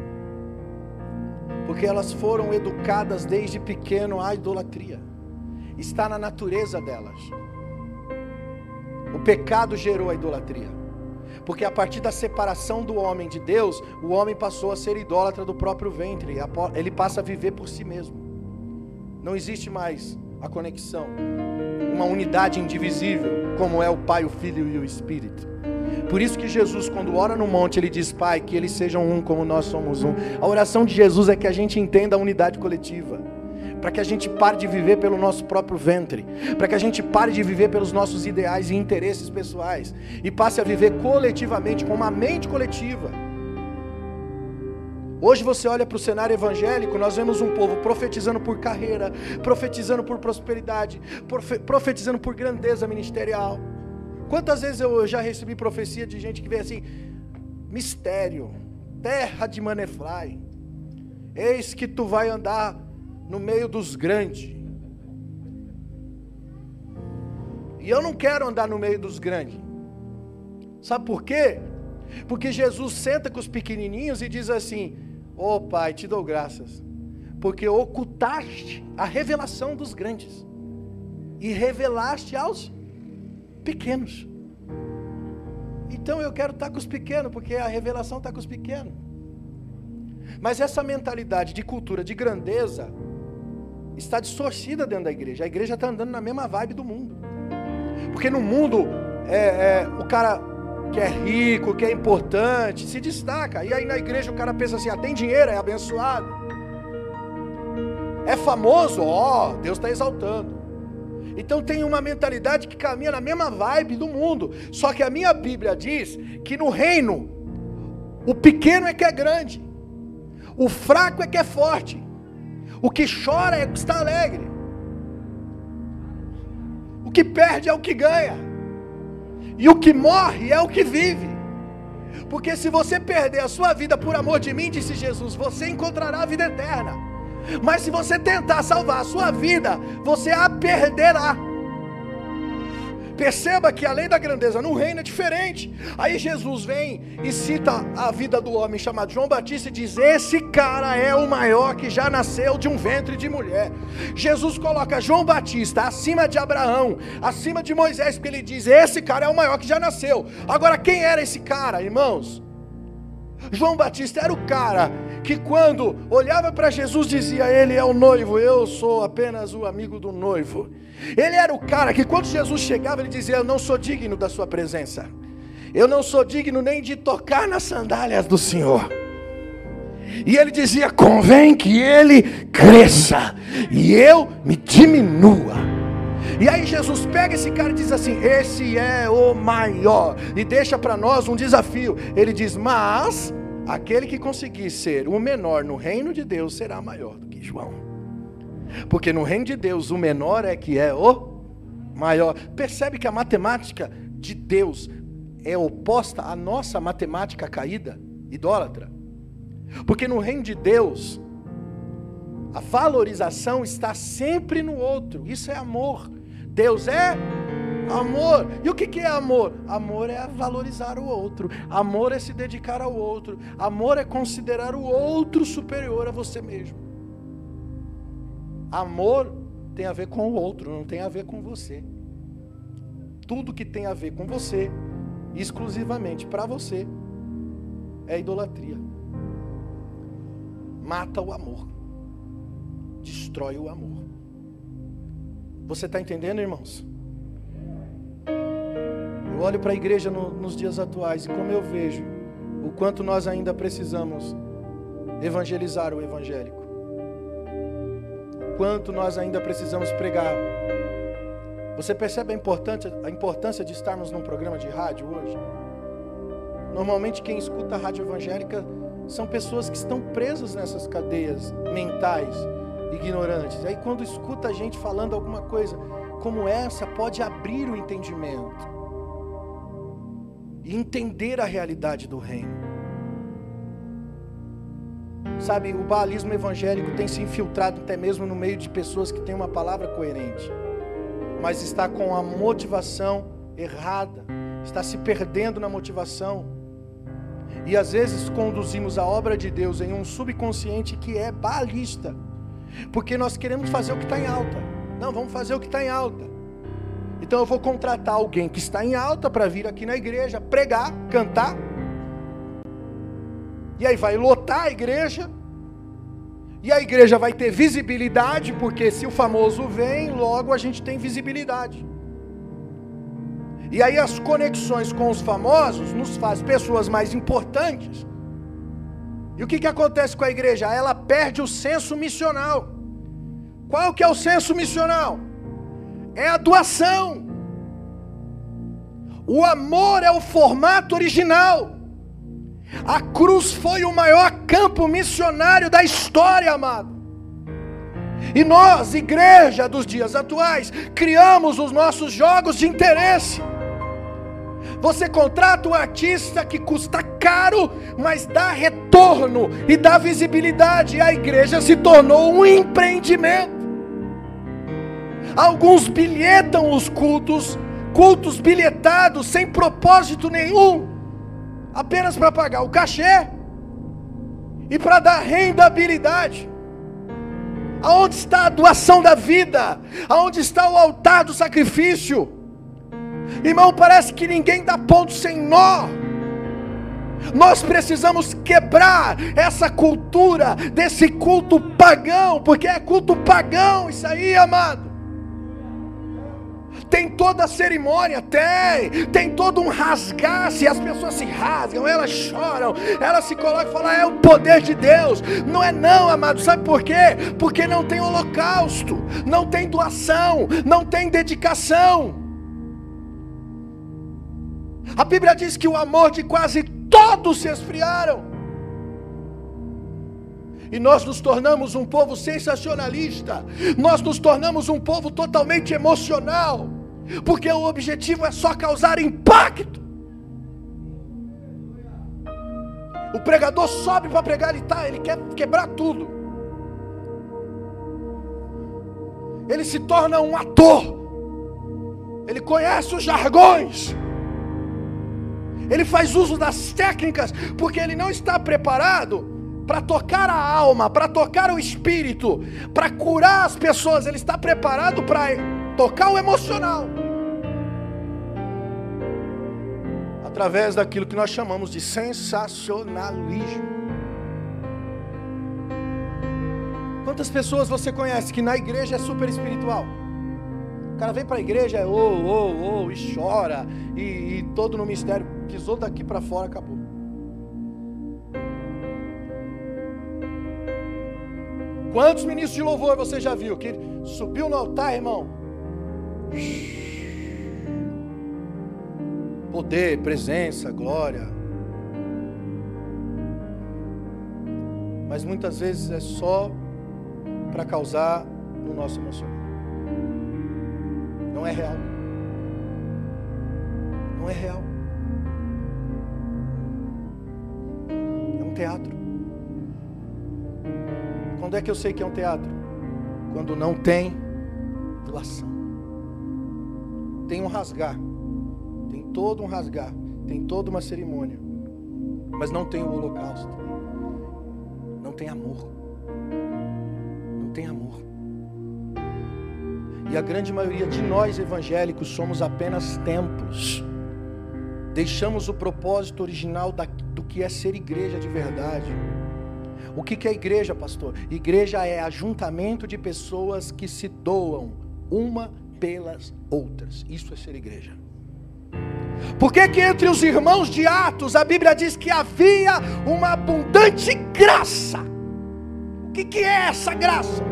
porque elas foram educadas desde pequeno à idolatria, está na natureza delas. O pecado gerou a idolatria, porque a partir da separação do homem de Deus, o homem passou a ser idólatra do próprio ventre, ele passa a viver por si mesmo. Não existe mais a conexão, uma unidade indivisível, como é o Pai, o Filho e o Espírito. Por isso que Jesus, quando ora no monte, ele diz: Pai, que eles sejam um como nós somos um. A oração de Jesus é que a gente entenda a unidade coletiva. Para que a gente pare de viver pelo nosso próprio ventre, para que a gente pare de viver pelos nossos ideais e interesses pessoais e passe a viver coletivamente, com uma mente coletiva. Hoje você olha para o cenário evangélico, nós vemos um povo profetizando por carreira, profetizando por prosperidade, profetizando por grandeza ministerial. Quantas vezes eu já recebi profecia de gente que vem assim: mistério, terra de Manefly, eis que tu vai andar no meio dos grandes. E eu não quero andar no meio dos grandes. Sabe por quê? Porque Jesus senta com os pequenininhos e diz assim: Ô oh, Pai, te dou graças, porque ocultaste a revelação dos grandes e revelaste aos pequenos. Então eu quero estar com os pequenos, porque a revelação está com os pequenos. Mas essa mentalidade de cultura de grandeza está distorcida dentro da igreja. A igreja está andando na mesma vibe do mundo. Porque no mundo, é, é, o cara que é rico, que é importante, se destaca. E aí na igreja o cara pensa assim: ah, tem dinheiro, é abençoado. É famoso, ó, Deus está exaltando. Então tem uma mentalidade que caminha na mesma vibe do mundo. Só que a minha Bíblia diz que no reino, o pequeno é que é grande, o fraco é que é forte, o que chora é que está alegre, o que perde é o que ganha, e o que morre é o que vive. Porque se você perder a sua vida por amor de mim, disse Jesus, você encontrará a vida eterna. Mas se você tentar salvar a sua vida, você a perderá. Perceba que a lei da grandeza no reino é diferente. Aí Jesus vem e cita a vida do homem chamado João Batista e diz: Esse cara é o maior que já nasceu de um ventre de mulher. Jesus coloca João Batista acima de Abraão, acima de Moisés, porque ele diz: Esse cara é o maior que já nasceu. Agora, quem era esse cara, irmãos? João Batista era o cara que quando olhava para Jesus dizia: Ele é o noivo, eu sou apenas o amigo do noivo. Ele era o cara que quando Jesus chegava, ele dizia: Eu não sou digno da sua presença, eu não sou digno nem de tocar nas sandálias do Senhor. E ele dizia: Convém que ele cresça e eu me diminua. E aí Jesus pega esse cara e diz assim: Esse é o maior. E deixa para nós um desafio. Ele diz: Mas aquele que conseguir ser o menor no reino de Deus será maior do que João. Porque no reino de Deus o menor é que é o maior. Percebe que a matemática de Deus é oposta à nossa matemática caída, idólatra. Porque no reino de Deus, a valorização está sempre no outro. Isso é amor. Deus é amor. E o que é amor? Amor é valorizar o outro. Amor é se dedicar ao outro. Amor é considerar o outro superior a você mesmo. Amor tem a ver com o outro, não tem a ver com você. Tudo que tem a ver com você, exclusivamente para você, é idolatria. Mata o amor. Destrói o amor. Você está entendendo, irmãos? Eu olho para a igreja no, nos dias atuais e como eu vejo o quanto nós ainda precisamos evangelizar o evangélico. Quanto nós ainda precisamos pregar. Você percebe a importância, a importância de estarmos num programa de rádio hoje? Normalmente quem escuta a rádio evangélica são pessoas que estão presas nessas cadeias mentais ignorantes. Aí quando escuta a gente falando alguma coisa como essa, pode abrir o entendimento e entender a realidade do reino. Sabe, o baalismo evangélico tem se infiltrado até mesmo no meio de pessoas que têm uma palavra coerente, mas está com a motivação errada, está se perdendo na motivação. E às vezes conduzimos a obra de Deus em um subconsciente que é baalista, porque nós queremos fazer o que está em alta. Não, vamos fazer o que está em alta. Então eu vou contratar alguém que está em alta para vir aqui na igreja pregar, cantar e aí vai lotar a igreja. E a igreja vai ter visibilidade, porque se o famoso vem, logo a gente tem visibilidade. E aí as conexões com os famosos nos faz pessoas mais importantes. E o que, que acontece com a igreja? Ela perde o senso missional. Qual que é o senso missional? É a doação. O amor é o formato original. A cruz foi o maior campo missionário da história, amado. E nós, igreja dos dias atuais, criamos os nossos jogos de interesse. Você contrata um artista que custa caro, mas dá retorno e dá visibilidade. E a igreja se tornou um empreendimento. Alguns bilhetam os cultos, cultos bilhetados sem propósito nenhum apenas para pagar o cachê e para dar rendabilidade. Aonde está a doação da vida? Aonde está o altar do sacrifício? Irmão, parece que ninguém dá ponto sem nó. Nós precisamos quebrar essa cultura desse culto pagão, porque é culto pagão isso aí, amado. Tem toda a cerimônia, tem, tem todo um rasgar-se, as pessoas se rasgam, elas choram, elas se colocam e falam, é o poder de Deus. Não é não, amado, sabe por quê? Porque não tem holocausto, não tem doação, não tem dedicação. A Bíblia diz que o amor de quase todos se esfriaram. E nós nos tornamos um povo sensacionalista, nós nos tornamos um povo totalmente emocional porque o objetivo é só causar impacto. O pregador sobe para pregar, ele tá, ele quer quebrar tudo. Ele se torna um ator. Ele conhece os jargões. Ele faz uso das técnicas, porque ele não está preparado para tocar a alma, para tocar o espírito, para curar as pessoas. Ele está preparado para tocar o emocional. através daquilo que nós chamamos de sensacionalismo. Quantas pessoas você conhece que na igreja é super espiritual? Cara vem para a igreja, é e chora, e, e todo no mistério, pisou daqui para fora, acabou. Quantos ministros de louvor você já viu que subiu no altar, irmão? poder, presença, glória. Mas muitas vezes é só para causar no nosso emocional. Não é real. Não é real. É um teatro. Quando é que eu sei que é um teatro? Quando não tem doação. Tem um rasgar todo um rasgar, tem toda uma cerimônia, mas não tem o holocausto, não tem amor, não tem amor. E a grande maioria de nós evangélicos somos apenas templos. Deixamos o propósito original do que é ser igreja de verdade. O que é igreja, pastor? Igreja é ajuntamento de pessoas que se doam uma pelas outras. Isso é ser igreja. Por que, que entre os irmãos de Atos a Bíblia diz que havia uma abundante graça? O que, que é essa graça?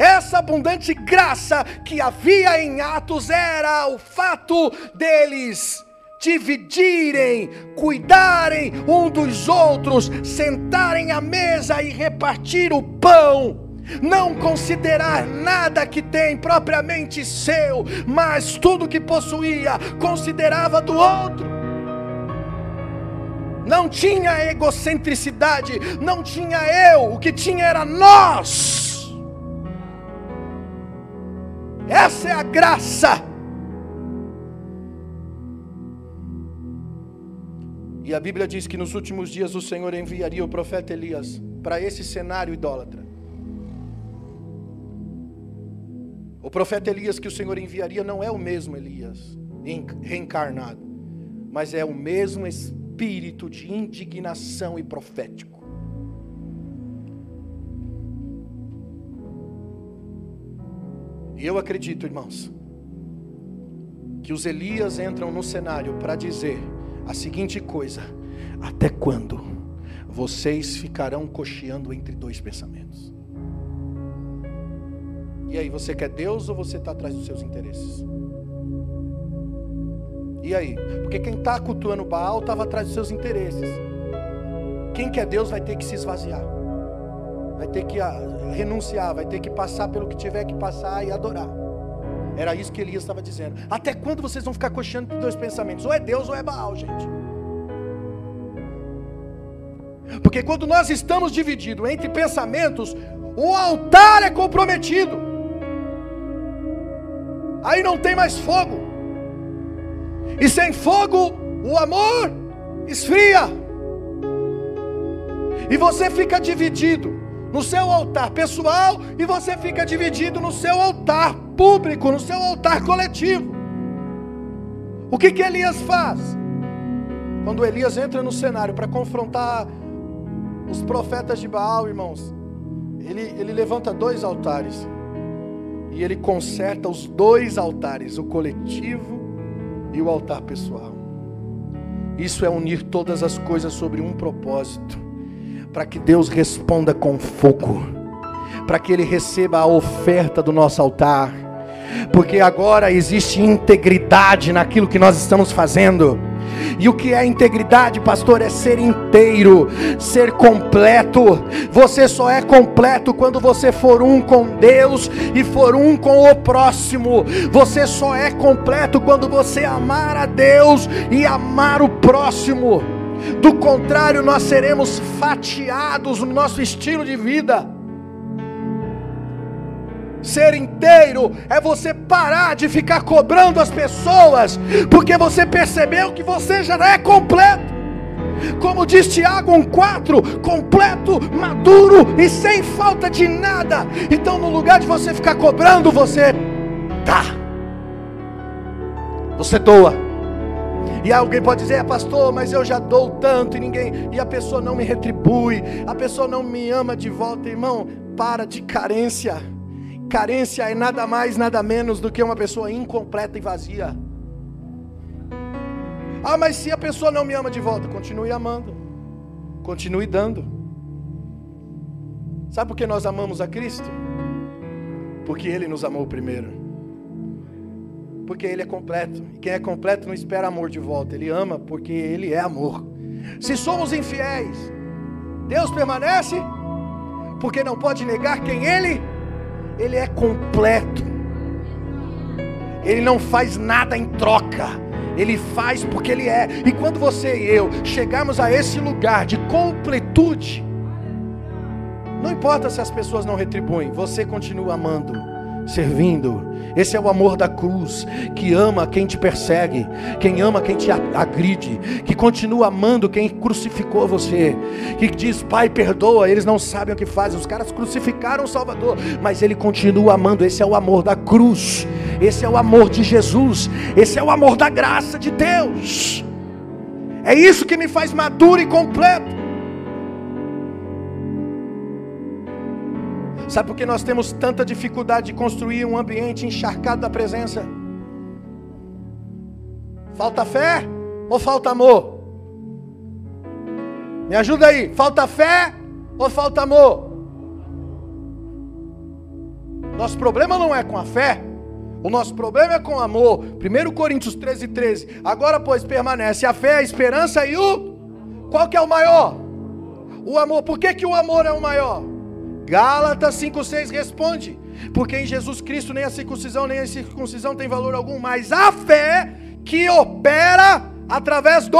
Essa abundante graça que havia em Atos era o fato deles dividirem, cuidarem um dos outros, sentarem à mesa e repartir o pão. Não considerar nada que tem propriamente seu, mas tudo que possuía considerava do outro. Não tinha egocentricidade, não tinha eu, o que tinha era nós. Essa é a graça E a Bíblia diz que nos últimos dias o Senhor enviaria o profeta Elias para esse cenário idólatra. O profeta Elias que o Senhor enviaria não é o mesmo Elias reencarnado, mas é o mesmo espírito de indignação e profético. E eu acredito, irmãos, que os Elias entram no cenário para dizer a seguinte coisa: até quando vocês ficarão cocheando entre dois pensamentos? E aí, você quer Deus ou você está atrás dos seus interesses? E aí? Porque quem está cultuando Baal estava atrás dos seus interesses. Quem quer Deus vai ter que se esvaziar, vai ter que ah, renunciar, vai ter que passar pelo que tiver que passar e adorar. Era isso que Elias estava dizendo. Até quando vocês vão ficar coxando por dois pensamentos? Ou é Deus ou é Baal, gente. Porque quando nós estamos divididos entre pensamentos, o altar é comprometido. Aí não tem mais fogo. E sem fogo, o amor esfria. E você fica dividido no seu altar pessoal e você fica dividido no seu altar público, no seu altar coletivo. O que que Elias faz? Quando Elias entra no cenário para confrontar os profetas de Baal, irmãos, ele, ele levanta dois altares e ele conserta os dois altares, o coletivo e o altar pessoal. Isso é unir todas as coisas sobre um propósito, para que Deus responda com fogo, para que Ele receba a oferta do nosso altar porque agora existe integridade naquilo que nós estamos fazendo. E o que é integridade, pastor? É ser inteiro, ser completo. Você só é completo quando você for um com Deus e for um com o próximo. Você só é completo quando você amar a Deus e amar o próximo. Do contrário, nós seremos fatiados no nosso estilo de vida. Ser inteiro é você parar de ficar cobrando as pessoas, porque você percebeu que você já é completo. Como diz Tiago 1,4: completo, maduro e sem falta de nada. Então, no lugar de você ficar cobrando, você dá, você doa. E alguém pode dizer, é, pastor, mas eu já dou tanto e ninguém, e a pessoa não me retribui, a pessoa não me ama de volta, irmão. Para de carência. Carência é nada mais, nada menos do que uma pessoa incompleta e vazia. Ah, mas se a pessoa não me ama de volta, continue amando, continue dando. Sabe por que nós amamos a Cristo? Porque Ele nos amou primeiro. Porque Ele é completo. E quem é completo não espera amor de volta, Ele ama porque Ele é amor. Se somos infiéis, Deus permanece, porque não pode negar quem Ele ele é completo. Ele não faz nada em troca. Ele faz porque Ele é. E quando você e eu chegarmos a esse lugar de completude, não importa se as pessoas não retribuem, você continua amando, servindo, esse é o amor da cruz, que ama quem te persegue, quem ama quem te agride, que continua amando quem crucificou você, que diz: Pai, perdoa, eles não sabem o que fazem. Os caras crucificaram o Salvador, mas ele continua amando. Esse é o amor da cruz, esse é o amor de Jesus, esse é o amor da graça de Deus. É isso que me faz maduro e completo. Sabe por que nós temos tanta dificuldade de construir um ambiente encharcado da presença? Falta fé ou falta amor? Me ajuda aí. Falta fé ou falta amor? Nosso problema não é com a fé. O nosso problema é com amor. 1 Coríntios 13, 13. Agora, pois, permanece a fé, a esperança e o. Qual que é o maior? O amor. Por que, que o amor é o maior? Gálatas 5,6 responde: Porque em Jesus Cristo nem a circuncisão nem a circuncisão tem valor algum, mas a fé que opera através do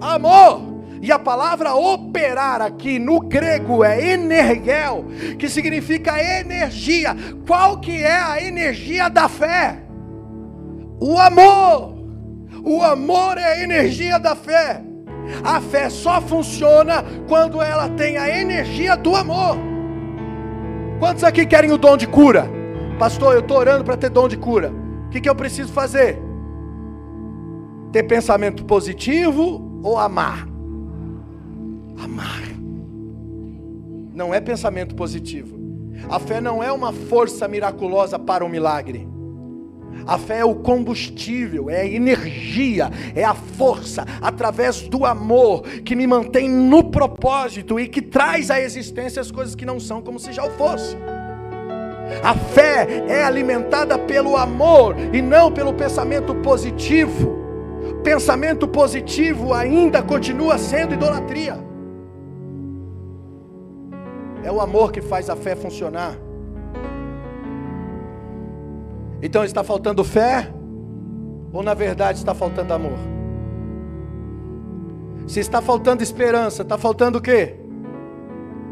amor. E a palavra operar aqui no grego é energel, que significa energia. Qual que é a energia da fé? O amor. O amor é a energia da fé. A fé só funciona quando ela tem a energia do amor. Quantos aqui querem o dom de cura? Pastor, eu estou orando para ter dom de cura. O que, que eu preciso fazer? Ter pensamento positivo ou amar? amar. Não é pensamento positivo. A fé não é uma força miraculosa para o milagre. A fé é o combustível, é a energia, é a força através do amor que me mantém no propósito e que traz à existência as coisas que não são como se já o fosse. A fé é alimentada pelo amor e não pelo pensamento positivo. Pensamento positivo ainda continua sendo idolatria. É o amor que faz a fé funcionar. Então está faltando fé? Ou na verdade está faltando amor? Se está faltando esperança, está faltando o quê?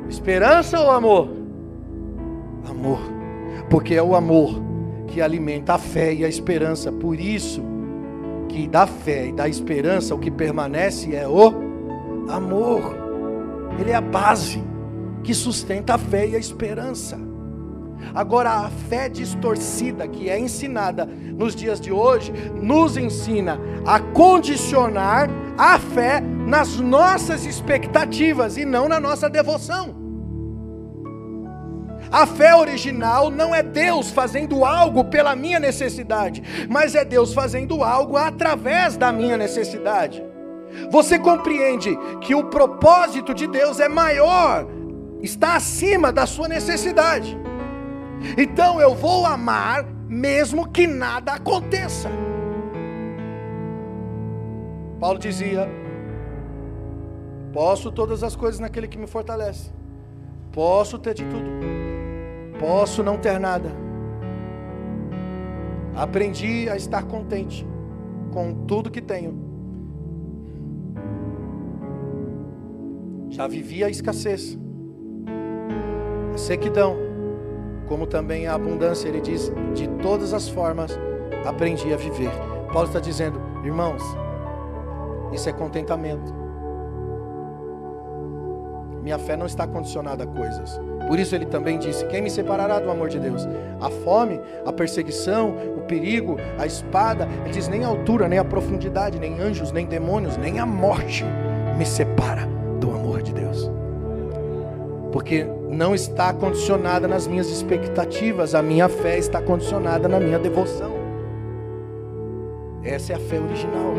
Esperança ou amor? Amor. Porque é o amor que alimenta a fé e a esperança. Por isso que da fé e da esperança o que permanece é o amor. Ele é a base que sustenta a fé e a esperança. Agora, a fé distorcida que é ensinada nos dias de hoje, nos ensina a condicionar a fé nas nossas expectativas e não na nossa devoção. A fé original não é Deus fazendo algo pela minha necessidade, mas é Deus fazendo algo através da minha necessidade. Você compreende que o propósito de Deus é maior está acima da sua necessidade. Então eu vou amar mesmo que nada aconteça. Paulo dizia: Posso todas as coisas naquele que me fortalece. Posso ter de tudo. Posso não ter nada. Aprendi a estar contente com tudo que tenho. Já vivi a escassez a sequidão, como também a abundância. Ele diz: de todas as formas aprendi a viver. Paulo está dizendo, irmãos, isso é contentamento. Minha fé não está condicionada a coisas. Por isso ele também disse: Quem me separará do amor de Deus? A fome, a perseguição, o perigo, a espada. Ele diz: Nem a altura, nem a profundidade, nem anjos, nem demônios, nem a morte me separa do amor de Deus. Porque não está condicionada nas minhas expectativas, a minha fé está condicionada na minha devoção. Essa é a fé original.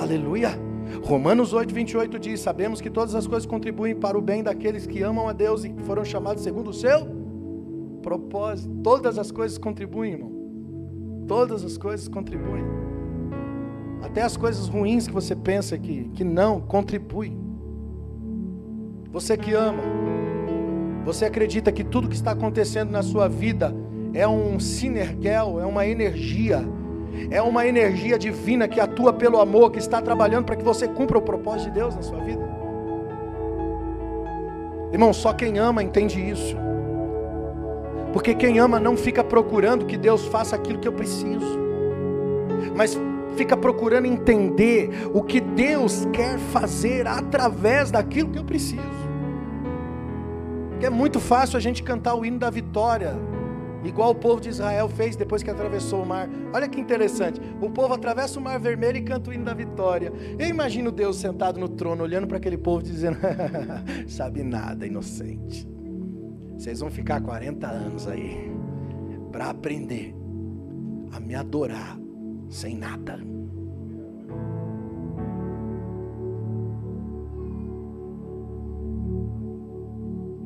Aleluia. Romanos 8, 28 diz: Sabemos que todas as coisas contribuem para o bem daqueles que amam a Deus e foram chamados segundo o seu propósito. Todas as coisas contribuem, irmão. Todas as coisas contribuem. Até as coisas ruins que você pensa que, que não, contribuem. Você que ama, você acredita que tudo que está acontecendo na sua vida é um sinergel, é uma energia, é uma energia divina que atua pelo amor, que está trabalhando para que você cumpra o propósito de Deus na sua vida? Irmão, só quem ama entende isso. Porque quem ama não fica procurando que Deus faça aquilo que eu preciso, mas fica procurando entender o que Deus quer fazer através daquilo que eu preciso. Porque é muito fácil a gente cantar o hino da vitória, igual o povo de Israel fez depois que atravessou o mar. Olha que interessante. O povo atravessa o mar vermelho e canta o hino da vitória. Eu imagino Deus sentado no trono, olhando para aquele povo, dizendo: Sabe nada, inocente. Vocês vão ficar 40 anos aí para aprender a me adorar sem nada.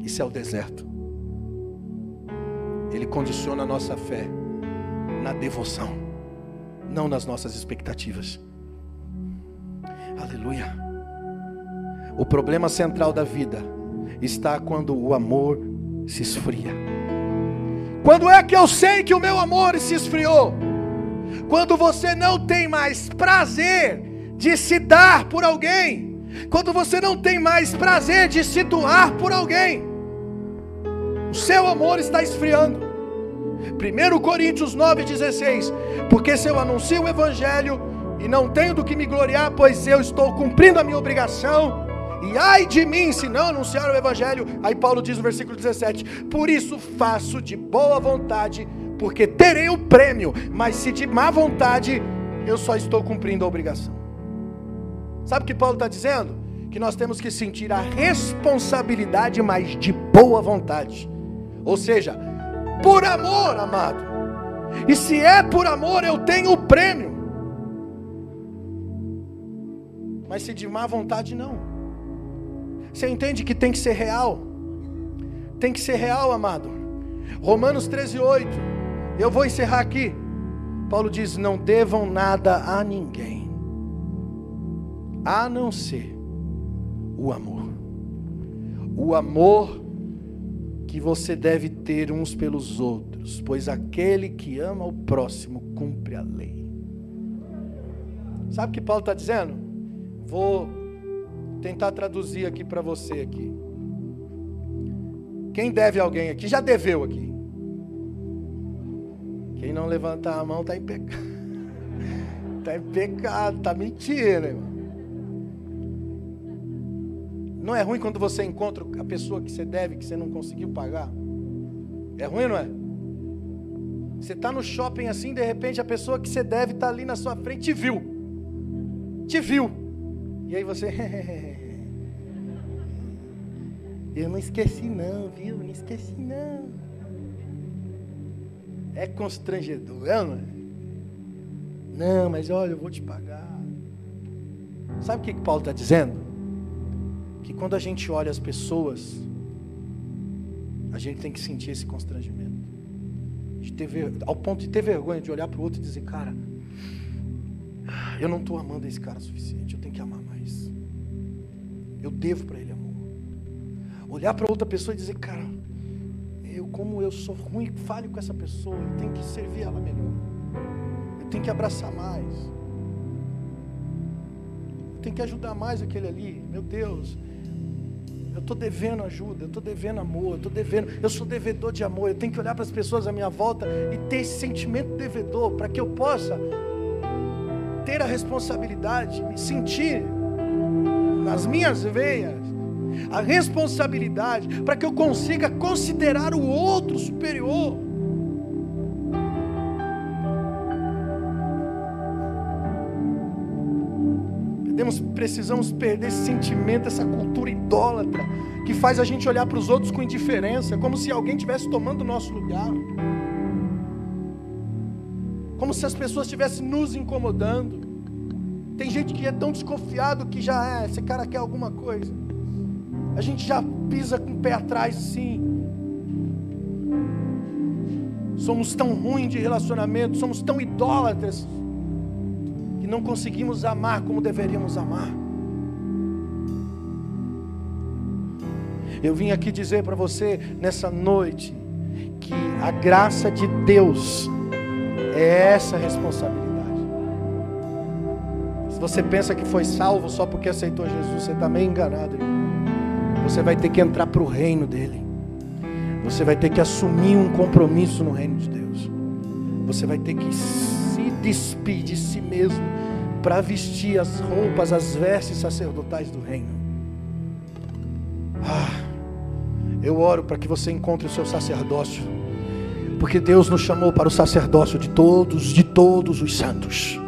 Isso é o deserto. Ele condiciona a nossa fé. na devoção, não nas nossas expectativas. Aleluia. O problema central da vida está quando o amor se esfria. Quando é que eu sei que o meu amor se esfriou? Quando você não tem mais prazer de se dar por alguém. Quando você não tem mais prazer de se doar por alguém. Seu amor está esfriando. 1 Coríntios 9,16. Porque se eu anuncio o Evangelho e não tenho do que me gloriar, pois eu estou cumprindo a minha obrigação. E ai de mim se não anunciar o Evangelho. Aí Paulo diz no versículo 17: Por isso faço de boa vontade, porque terei o prêmio, mas se de má vontade, eu só estou cumprindo a obrigação. Sabe o que Paulo está dizendo? Que nós temos que sentir a responsabilidade, mas de boa vontade. Ou seja, por amor, amado. E se é por amor, eu tenho o prêmio. Mas se de má vontade, não. Você entende que tem que ser real? Tem que ser real, amado. Romanos 13, 8. Eu vou encerrar aqui. Paulo diz: Não devam nada a ninguém, a não ser o amor. O amor que você deve ter uns pelos outros, pois aquele que ama o próximo cumpre a lei. Sabe o que Paulo está dizendo? Vou tentar traduzir aqui para você aqui. Quem deve alguém aqui já deveu aqui. Quem não levantar a mão está em pecado. Está em pecado, está mentindo, irmão. Não é ruim quando você encontra a pessoa que você deve, que você não conseguiu pagar? É ruim, não é? Você está no shopping assim, de repente a pessoa que você deve está ali na sua frente te viu. Te viu. E aí você. Eu não esqueci não, viu? Não esqueci não. É constrangedor, é, não é? Não, mas olha, eu vou te pagar. Sabe o que, que Paulo está dizendo? Que quando a gente olha as pessoas, a gente tem que sentir esse constrangimento. De ter ver, ao ponto de ter vergonha de olhar para o outro e dizer, cara, eu não estou amando esse cara o suficiente, eu tenho que amar mais. Eu devo para ele amor. Olhar para outra pessoa e dizer, cara, eu como eu sou ruim, fale com essa pessoa, eu tenho que servir ela melhor. Eu tenho que abraçar mais. Eu tenho que ajudar mais aquele ali. Meu Deus, eu estou devendo ajuda, eu estou devendo amor, eu estou devendo, eu sou devedor de amor, eu tenho que olhar para as pessoas à minha volta e ter esse sentimento devedor, para que eu possa ter a responsabilidade, me sentir nas minhas veias, a responsabilidade, para que eu consiga considerar o outro superior. Podemos, precisamos perder esse sentimento, essa cultura idólatra, que faz a gente olhar para os outros com indiferença, como se alguém estivesse tomando o nosso lugar. Como se as pessoas estivessem nos incomodando. Tem gente que é tão desconfiado que já é, esse cara quer alguma coisa. A gente já pisa com o pé atrás sim. Somos tão ruins de relacionamento, somos tão idólatras e não conseguimos amar como deveríamos amar. Eu vim aqui dizer para você nessa noite que a graça de Deus é essa responsabilidade. Se você pensa que foi salvo só porque aceitou Jesus, você está meio enganado. Você vai ter que entrar para o reino dele. Você vai ter que assumir um compromisso no reino de Deus. Você vai ter que despir de si mesmo para vestir as roupas, as vestes sacerdotais do reino. Ah, eu oro para que você encontre o seu sacerdócio, porque Deus nos chamou para o sacerdócio de todos, de todos os santos.